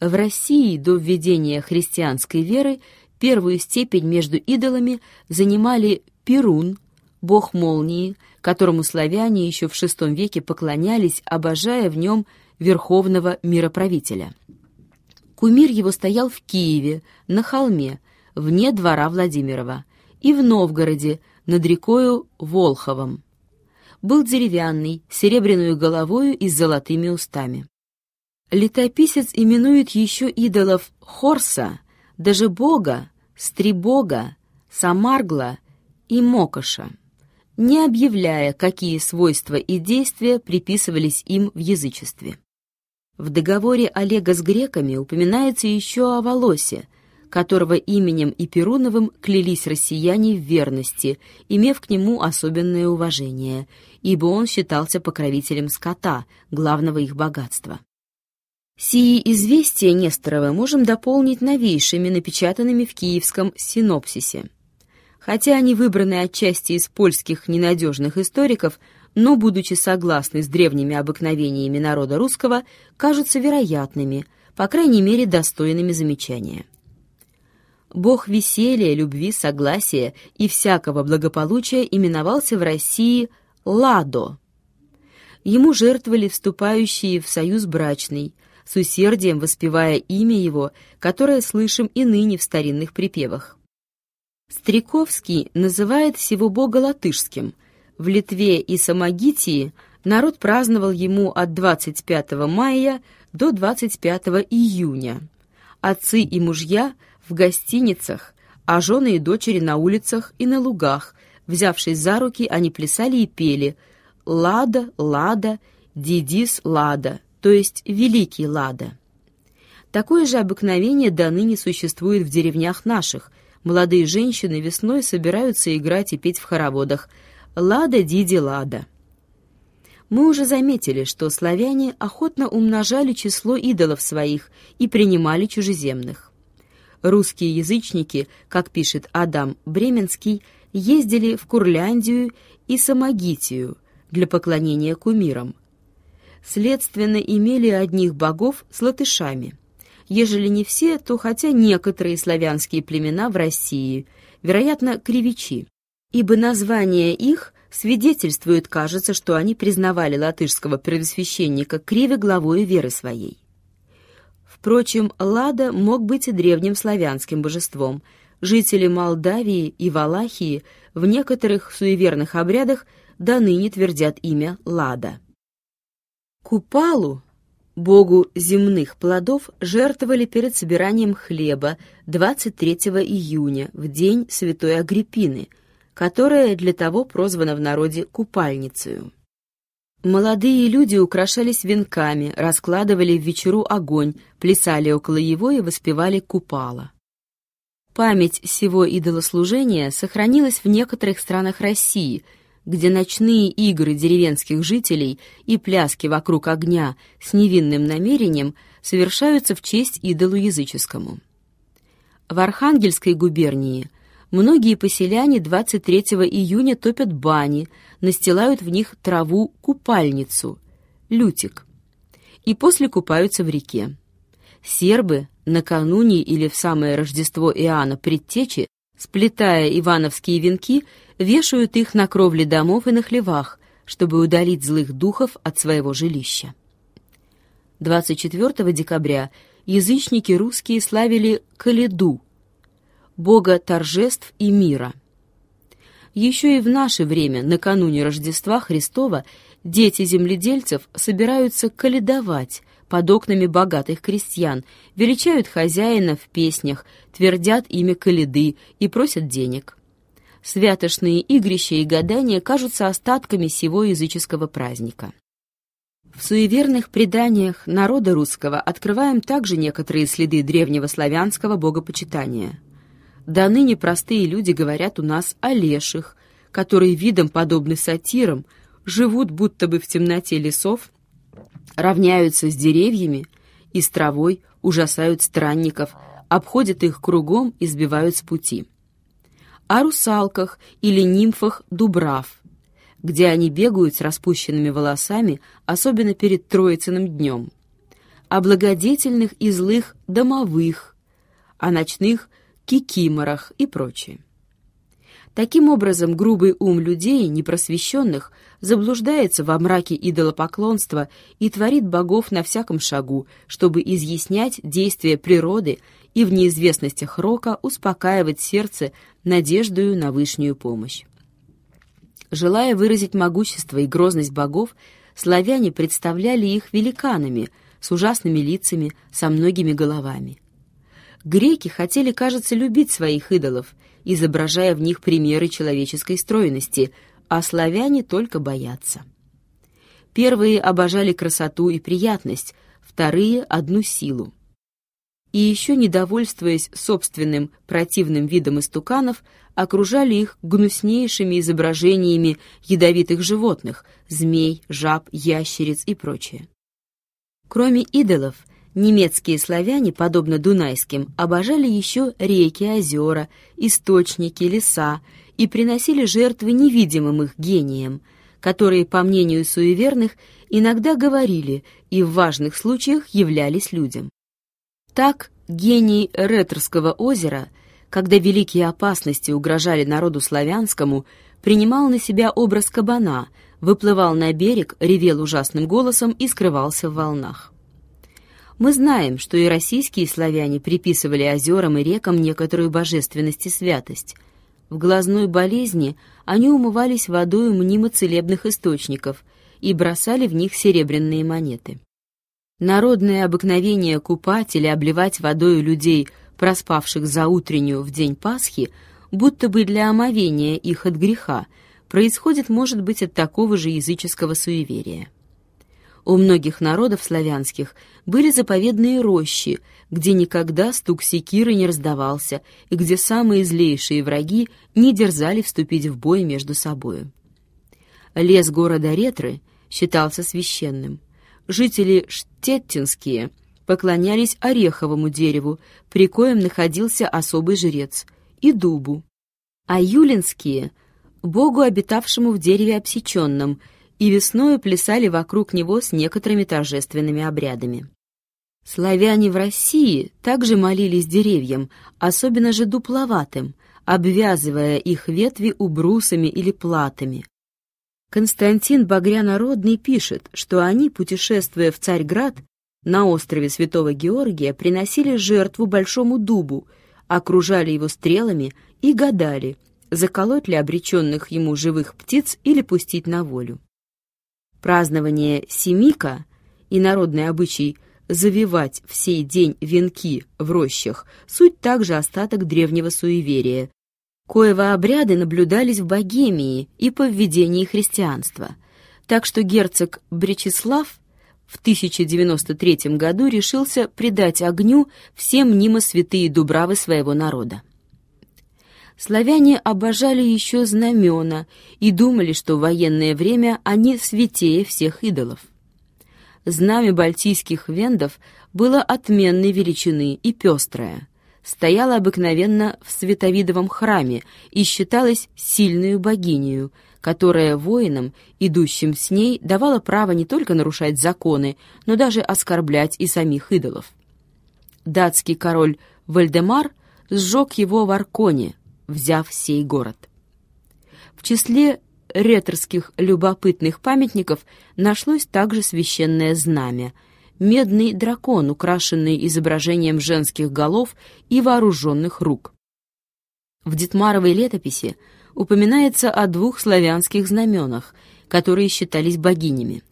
В России до введения христианской веры первую степень между идолами занимали Перун, бог молнии, которому славяне еще в VI веке поклонялись, обожая в нем верховного мироправителя. Кумир его стоял в Киеве, на холме, вне двора Владимирова, и в Новгороде, над рекою Волховом. Был деревянный, серебряную головою и с золотыми устами. Летописец именует еще идолов Хорса, даже Бога, Стрибога, Самаргла и Мокоша, не объявляя, какие свойства и действия приписывались им в язычестве. В договоре Олега с греками упоминается еще о Волосе, которого именем и Перуновым клялись россияне в верности, имев к нему особенное уважение, ибо он считался покровителем скота, главного их богатства. Сии известия Несторова можем дополнить новейшими, напечатанными в киевском синопсисе. Хотя они выбраны отчасти из польских ненадежных историков, но, будучи согласны с древними обыкновениями народа русского, кажутся вероятными, по крайней мере, достойными замечания. Бог веселья, любви, согласия и всякого благополучия именовался в России Ладо. Ему жертвовали вступающие в союз брачный, с усердием воспевая имя его, которое слышим и ныне в старинных припевах. Стриковский называет всего бога латышским. В Литве и Самогитии народ праздновал ему от 25 мая до 25 июня. Отцы и мужья в гостиницах, а жены и дочери на улицах и на лугах. Взявшись за руки, они плясали и пели «Лада, Лада, Дидис, Лада», то есть «Великий Лада». Такое же обыкновение до ныне существует в деревнях наших. Молодые женщины весной собираются играть и петь в хороводах «Лада, Диди, Лада». Мы уже заметили, что славяне охотно умножали число идолов своих и принимали чужеземных. Русские язычники, как пишет Адам Бременский, ездили в Курляндию и Самогитию для поклонения кумирам, следственно, имели одних богов с латышами. Ежели не все, то хотя некоторые славянские племена в России, вероятно, кривичи, ибо название их свидетельствует, кажется, что они признавали латышского первосвященника Криве главой веры своей. Впрочем, Лада мог быть и древним славянским божеством. Жители Молдавии и Валахии в некоторых суеверных обрядах до ныне твердят имя Лада. Купалу, богу земных плодов, жертвовали перед собиранием хлеба 23 июня, в день святой Агриппины, которая для того прозвана в народе купальницею. Молодые люди украшались венками, раскладывали в вечеру огонь, плясали около его и воспевали купала. Память всего идолослужения сохранилась в некоторых странах России – где ночные игры деревенских жителей и пляски вокруг огня с невинным намерением совершаются в честь идолу языческому. В Архангельской губернии многие поселяне 23 июня топят бани, настилают в них траву-купальницу, лютик, и после купаются в реке. Сербы накануне или в самое Рождество Иоанна Предтечи, сплетая ивановские венки, вешают их на кровли домов и на хлевах, чтобы удалить злых духов от своего жилища. 24 декабря язычники русские славили Каледу, бога торжеств и мира. Еще и в наше время, накануне Рождества Христова, дети земледельцев собираются каледовать под окнами богатых крестьян, величают хозяина в песнях, твердят имя Каледы и просят денег святошные игрища и гадания кажутся остатками сего языческого праздника. В суеверных преданиях народа русского открываем также некоторые следы древнего славянского богопочитания. До ныне простые люди говорят у нас о леших, которые видом подобны сатирам, живут будто бы в темноте лесов, равняются с деревьями и с травой, ужасают странников, обходят их кругом и сбивают с пути о русалках или нимфах Дубрав, где они бегают с распущенными волосами, особенно перед Троицыным днем. о благодетельных и злых домовых, о ночных кикиморах и прочее. Таким образом, грубый ум людей, непросвещенных, заблуждается во мраке идолопоклонства и творит богов на всяком шагу, чтобы изъяснять действия природы и в неизвестностях рока успокаивать сердце надеждою на вышнюю помощь. Желая выразить могущество и грозность богов, славяне представляли их великанами с ужасными лицами, со многими головами. Греки хотели, кажется, любить своих идолов, изображая в них примеры человеческой стройности, а славяне только боятся. Первые обожали красоту и приятность, вторые — одну силу. И еще, недовольствуясь собственным противным видом истуканов, окружали их гнуснейшими изображениями ядовитых животных — змей, жаб, ящериц и прочее. Кроме идолов, Немецкие славяне, подобно дунайским, обожали еще реки, озера, источники, леса и приносили жертвы невидимым их гениям, которые, по мнению суеверных, иногда говорили и в важных случаях являлись людям. Так гений Ретерского озера, когда великие опасности угрожали народу славянскому, принимал на себя образ кабана, выплывал на берег, ревел ужасным голосом и скрывался в волнах. Мы знаем, что и российские славяне приписывали озерам и рекам некоторую божественность и святость. В глазной болезни они умывались водой мнимо целебных источников и бросали в них серебряные монеты. Народное обыкновение купать или обливать водой людей, проспавших за утреннюю в день Пасхи, будто бы для омовения их от греха, происходит, может быть, от такого же языческого суеверия. У многих народов славянских были заповедные рощи, где никогда стук секиры не раздавался и где самые злейшие враги не дерзали вступить в бой между собою. Лес города Ретры считался священным. Жители Штеттинские поклонялись ореховому дереву, при коем находился особый жрец, и дубу, а юлинские — богу, обитавшему в дереве обсеченном — и весною плясали вокруг него с некоторыми торжественными обрядами. Славяне в России также молились деревьям, особенно же дупловатым, обвязывая их ветви убрусами или платами. Константин Багрянародный пишет, что они, путешествуя в Царьград, на острове Святого Георгия приносили жертву большому дубу, окружали его стрелами и гадали, заколоть ли обреченных ему живых птиц или пустить на волю. Празднование Семика и народный обычай завивать в сей день венки в рощах суть также остаток древнего суеверия, коего обряды наблюдались в Богемии и по введении христианства. Так что герцог Бречеслав в 1093 году решился предать огню все мнимо святые дубравы своего народа славяне обожали еще знамена и думали, что в военное время они святее всех идолов. Знамя бальтийских вендов было отменной величины и пестрое, стояло обыкновенно в Световидовом храме и считалось сильную богинею, которая воинам, идущим с ней, давала право не только нарушать законы, но даже оскорблять и самих идолов. Датский король Вальдемар сжег его в Арконе, взяв сей город. В числе реторских любопытных памятников нашлось также священное знамя — медный дракон, украшенный изображением женских голов и вооруженных рук. В Детмаровой летописи упоминается о двух славянских знаменах, которые считались богинями.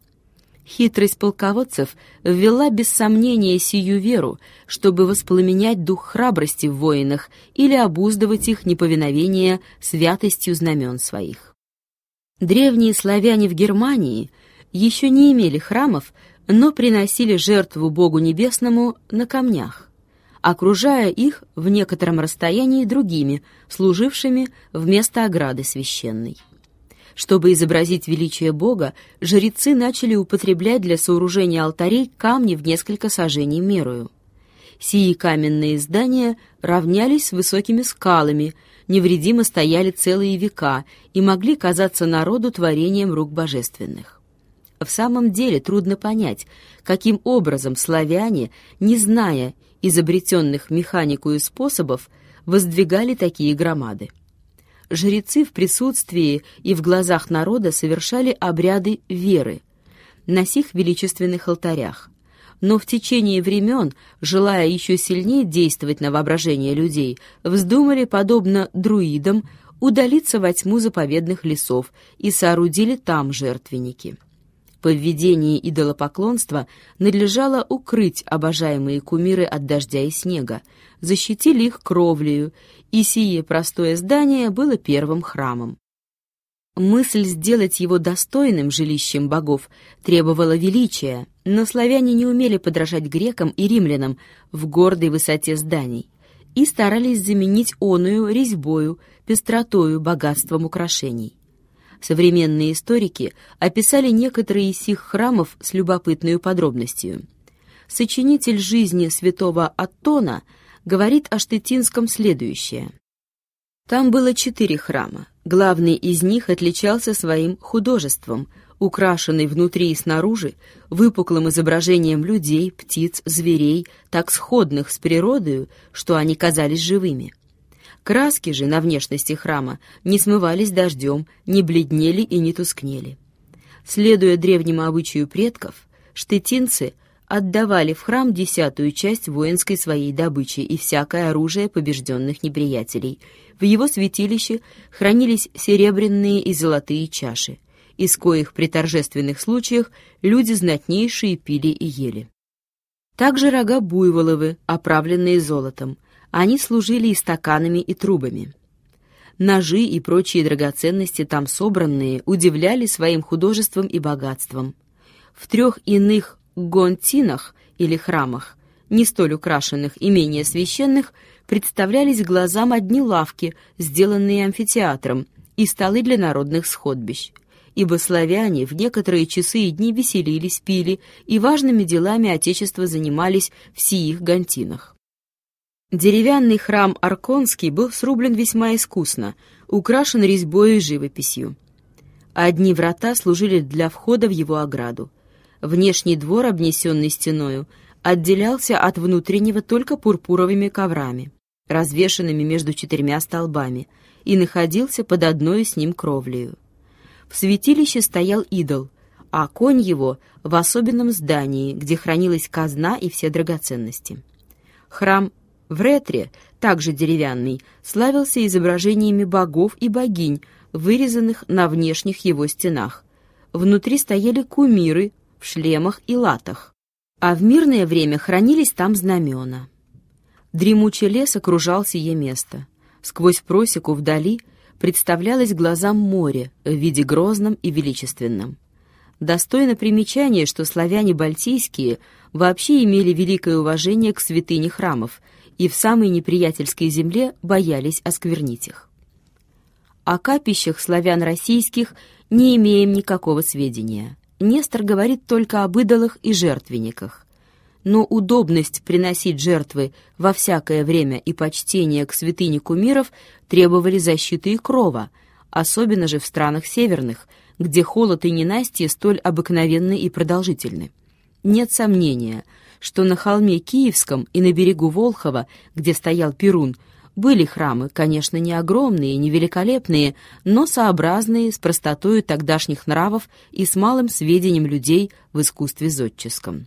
Хитрость полководцев ввела без сомнения сию веру, чтобы воспламенять дух храбрости в воинах или обуздывать их неповиновение святостью знамен своих. Древние славяне в Германии еще не имели храмов, но приносили жертву Богу Небесному на камнях, окружая их в некотором расстоянии другими, служившими вместо ограды священной. Чтобы изобразить величие Бога, жрецы начали употреблять для сооружения алтарей камни в несколько сажений мерою. Сии каменные здания равнялись высокими скалами, невредимо стояли целые века и могли казаться народу творением рук божественных. В самом деле трудно понять, каким образом славяне, не зная изобретенных механикую способов, воздвигали такие громады. Жрецы в присутствии и в глазах народа совершали обряды веры на сих величественных алтарях. Но в течение времен, желая еще сильнее действовать на воображение людей, вздумали, подобно друидам, удалиться во тьму заповедных лесов и соорудили там жертвенники. По введении идолопоклонства надлежало укрыть обожаемые кумиры от дождя и снега, защитили их кровлею, и сие простое здание было первым храмом. Мысль сделать его достойным жилищем богов требовала величия, но славяне не умели подражать грекам и римлянам в гордой высоте зданий и старались заменить оную резьбою, пестротою, богатством украшений. Современные историки описали некоторые из сих храмов с любопытной подробностью. Сочинитель жизни святого Аттона говорит о Штетинском следующее. Там было четыре храма. Главный из них отличался своим художеством, украшенный внутри и снаружи выпуклым изображением людей, птиц, зверей, так сходных с природою, что они казались живыми. Краски же на внешности храма не смывались дождем, не бледнели и не тускнели. Следуя древнему обычаю предков, штетинцы отдавали в храм десятую часть воинской своей добычи и всякое оружие побежденных неприятелей. В его святилище хранились серебряные и золотые чаши, из коих при торжественных случаях люди знатнейшие пили и ели. Также рога буйволовы, оправленные золотом, они служили и стаканами, и трубами. Ножи и прочие драгоценности там собранные удивляли своим художеством и богатством. В трех иных гонтинах или храмах, не столь украшенных и менее священных, представлялись глазам одни лавки, сделанные амфитеатром, и столы для народных сходбищ. Ибо славяне в некоторые часы и дни веселились, пили и важными делами Отечества занимались в сиих гонтинах. Деревянный храм Арконский был срублен весьма искусно, украшен резьбой и живописью. Одни врата служили для входа в его ограду. Внешний двор, обнесенный стеною, отделялся от внутреннего только пурпуровыми коврами, развешанными между четырьмя столбами, и находился под одной с ним кровлею. В святилище стоял идол, а конь его в особенном здании, где хранилась казна и все драгоценности. Храм в ретре, также деревянный, славился изображениями богов и богинь, вырезанных на внешних его стенах. Внутри стояли кумиры в шлемах и латах, а в мирное время хранились там знамена. Дремучий лес окружал сие место. Сквозь просеку вдали представлялось глазам море в виде грозном и величественном. Достойно примечания, что славяне бальтийские вообще имели великое уважение к святыне храмов – и в самой неприятельской земле боялись осквернить их. О капищах славян российских не имеем никакого сведения. Нестор говорит только об идолах и жертвенниках. Но удобность приносить жертвы во всякое время и почтение к святыне кумиров требовали защиты и крова, особенно же в странах северных, где холод и ненастье столь обыкновенны и продолжительны. Нет сомнения – что на холме Киевском и на берегу Волхова, где стоял Перун, были храмы, конечно, не огромные, не великолепные, но сообразные с простотою тогдашних нравов и с малым сведением людей в искусстве зодческом.